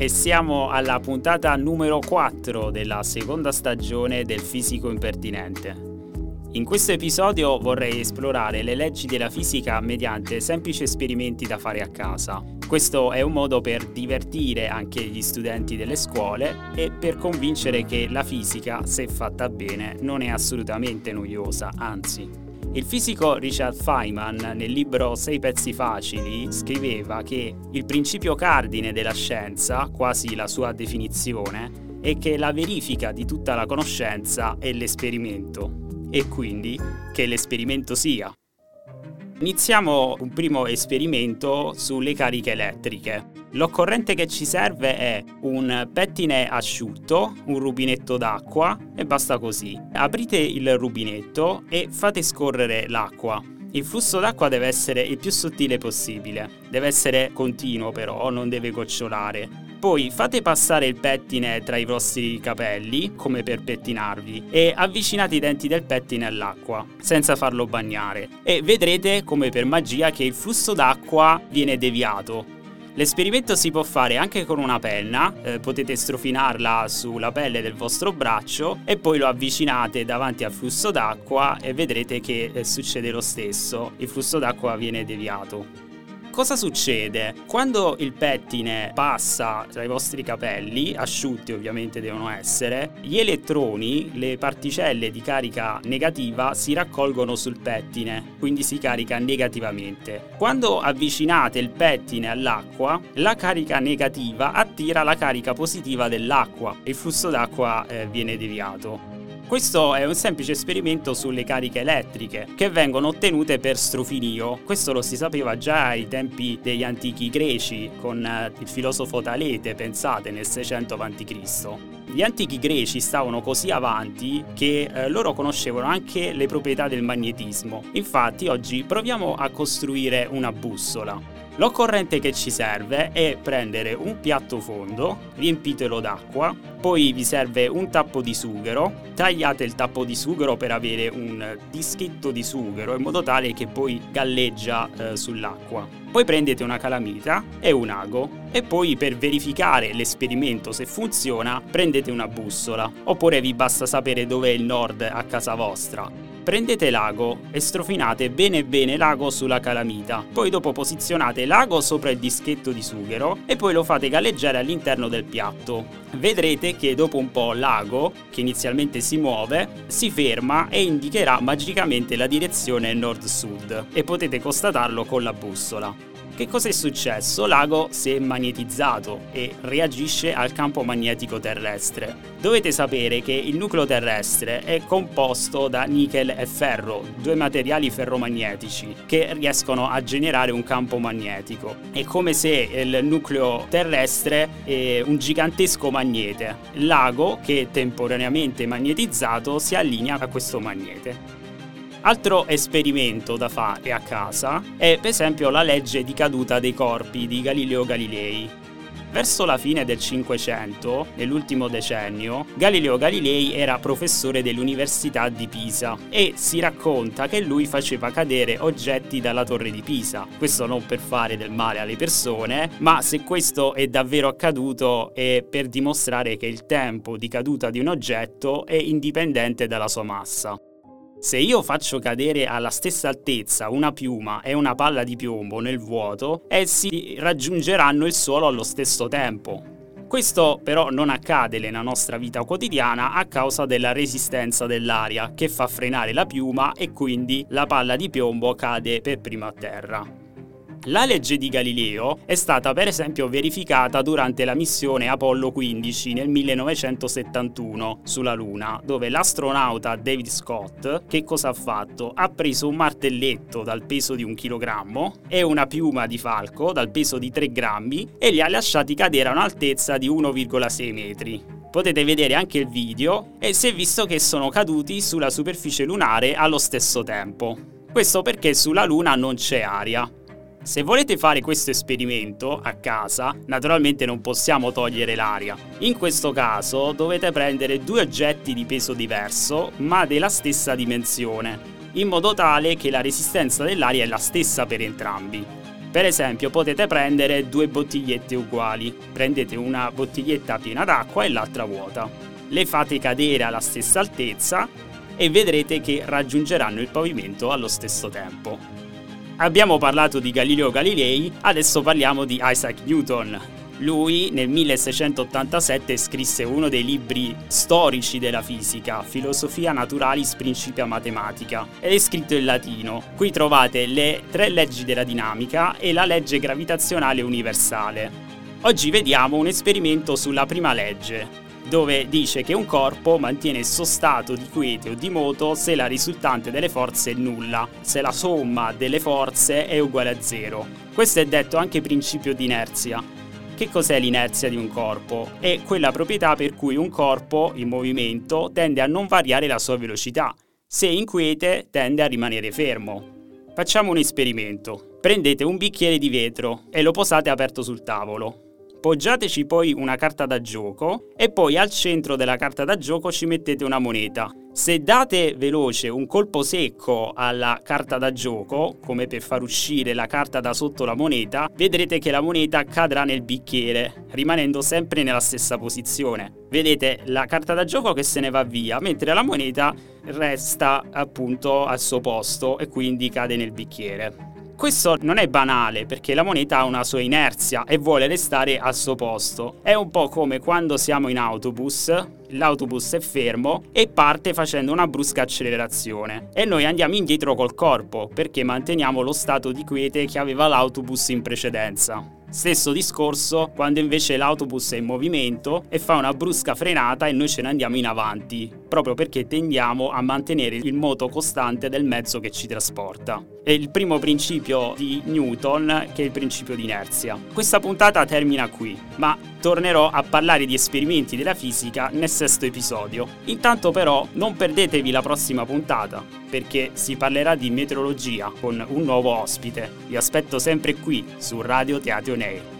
e siamo alla puntata numero 4 della seconda stagione del Fisico Impertinente. In questo episodio vorrei esplorare le leggi della fisica mediante semplici esperimenti da fare a casa. Questo è un modo per divertire anche gli studenti delle scuole e per convincere che la fisica, se fatta bene, non è assolutamente noiosa, anzi. Il fisico Richard Feynman nel libro Sei pezzi facili scriveva che il principio cardine della scienza, quasi la sua definizione, è che la verifica di tutta la conoscenza è l'esperimento e quindi che l'esperimento sia. Iniziamo un primo esperimento sulle cariche elettriche. L'occorrente che ci serve è un pettine asciutto, un rubinetto d'acqua e basta così. Aprite il rubinetto e fate scorrere l'acqua. Il flusso d'acqua deve essere il più sottile possibile, deve essere continuo però, non deve gocciolare. Poi fate passare il pettine tra i vostri capelli, come per pettinarvi, e avvicinate i denti del pettine all'acqua, senza farlo bagnare. E vedrete come per magia che il flusso d'acqua viene deviato. L'esperimento si può fare anche con una penna, eh, potete strofinarla sulla pelle del vostro braccio e poi lo avvicinate davanti al flusso d'acqua e vedrete che eh, succede lo stesso, il flusso d'acqua viene deviato cosa succede? Quando il pettine passa tra i vostri capelli, asciutti ovviamente devono essere, gli elettroni, le particelle di carica negativa si raccolgono sul pettine, quindi si carica negativamente. Quando avvicinate il pettine all'acqua, la carica negativa attira la carica positiva dell'acqua e il flusso d'acqua eh, viene deviato. Questo è un semplice esperimento sulle cariche elettriche che vengono ottenute per strofinio. Questo lo si sapeva già ai tempi degli antichi greci con eh, il filosofo Talete, pensate, nel 600 a.C. Gli antichi greci stavano così avanti che eh, loro conoscevano anche le proprietà del magnetismo. Infatti oggi proviamo a costruire una bussola. L'occorrente che ci serve è prendere un piatto fondo, riempitelo d'acqua, poi vi serve un tappo di sughero, tagliate il tappo di sughero per avere un dischetto di sughero in modo tale che poi galleggia eh, sull'acqua. Poi prendete una calamita e un ago e poi per verificare l'esperimento se funziona prendete una bussola. Oppure vi basta sapere dove è il nord a casa vostra prendete l'ago e strofinate bene bene l'ago sulla calamita. Poi dopo posizionate l'ago sopra il dischetto di sughero e poi lo fate galleggiare all'interno del piatto. Vedrete che dopo un po' l'ago, che inizialmente si muove, si ferma e indicherà magicamente la direzione nord-sud e potete constatarlo con la bussola. Che cosa è successo? L'ago si è magnetizzato e reagisce al campo magnetico terrestre. Dovete sapere che il nucleo terrestre è composto da nickel e ferro, due materiali ferromagnetici che riescono a generare un campo magnetico. È come se il nucleo terrestre è un gigantesco magnete. L'ago, che è temporaneamente magnetizzato, si allinea a questo magnete. Altro esperimento da fare a casa è per esempio la legge di caduta dei corpi di Galileo Galilei. Verso la fine del Cinquecento, nell'ultimo decennio, Galileo Galilei era professore dell'Università di Pisa e si racconta che lui faceva cadere oggetti dalla torre di Pisa. Questo non per fare del male alle persone, ma se questo è davvero accaduto è per dimostrare che il tempo di caduta di un oggetto è indipendente dalla sua massa. Se io faccio cadere alla stessa altezza una piuma e una palla di piombo nel vuoto, essi raggiungeranno il suolo allo stesso tempo. Questo però non accade nella nostra vita quotidiana a causa della resistenza dell'aria che fa frenare la piuma e quindi la palla di piombo cade per prima a terra. La legge di Galileo è stata per esempio verificata durante la missione Apollo 15 nel 1971 sulla Luna, dove l'astronauta David Scott che cosa ha fatto? Ha preso un martelletto dal peso di un chilogrammo e una piuma di falco dal peso di 3 grammi e li ha lasciati cadere a un'altezza di 1,6 metri. Potete vedere anche il video e si è visto che sono caduti sulla superficie lunare allo stesso tempo. Questo perché sulla Luna non c'è aria. Se volete fare questo esperimento a casa, naturalmente non possiamo togliere l'aria. In questo caso dovete prendere due oggetti di peso diverso, ma della stessa dimensione, in modo tale che la resistenza dell'aria è la stessa per entrambi. Per esempio potete prendere due bottigliette uguali, prendete una bottiglietta piena d'acqua e l'altra vuota, le fate cadere alla stessa altezza e vedrete che raggiungeranno il pavimento allo stesso tempo. Abbiamo parlato di Galileo Galilei, adesso parliamo di Isaac Newton, lui nel 1687 scrisse uno dei libri storici della fisica, Filosofia Naturalis Principia Mathematica, ed è scritto in latino. Qui trovate le tre leggi della dinamica e la legge gravitazionale universale. Oggi vediamo un esperimento sulla prima legge, dove dice che un corpo mantiene il suo stato di quiete o di moto se la risultante delle forze è nulla, se la somma delle forze è uguale a zero. Questo è detto anche principio di inerzia. Che cos'è l'inerzia di un corpo? È quella proprietà per cui un corpo in movimento tende a non variare la sua velocità, se inquiete tende a rimanere fermo. Facciamo un esperimento. Prendete un bicchiere di vetro e lo posate aperto sul tavolo. Poggiateci poi una carta da gioco e poi al centro della carta da gioco ci mettete una moneta. Se date veloce un colpo secco alla carta da gioco, come per far uscire la carta da sotto la moneta, vedrete che la moneta cadrà nel bicchiere, rimanendo sempre nella stessa posizione. Vedete la carta da gioco che se ne va via, mentre la moneta resta appunto al suo posto e quindi cade nel bicchiere. Questo non è banale perché la moneta ha una sua inerzia e vuole restare al suo posto. È un po' come quando siamo in autobus, l'autobus è fermo e parte facendo una brusca accelerazione e noi andiamo indietro col corpo perché manteniamo lo stato di quiete che aveva l'autobus in precedenza. Stesso discorso quando invece l'autobus è in movimento e fa una brusca frenata e noi ce ne andiamo in avanti, proprio perché tendiamo a mantenere il moto costante del mezzo che ci trasporta. È il primo principio di Newton che è il principio di inerzia. Questa puntata termina qui, ma tornerò a parlare di esperimenti della fisica nel sesto episodio. Intanto però non perdetevi la prossima puntata, perché si parlerà di meteorologia con un nuovo ospite. Vi aspetto sempre qui su Radio Teatro Ney.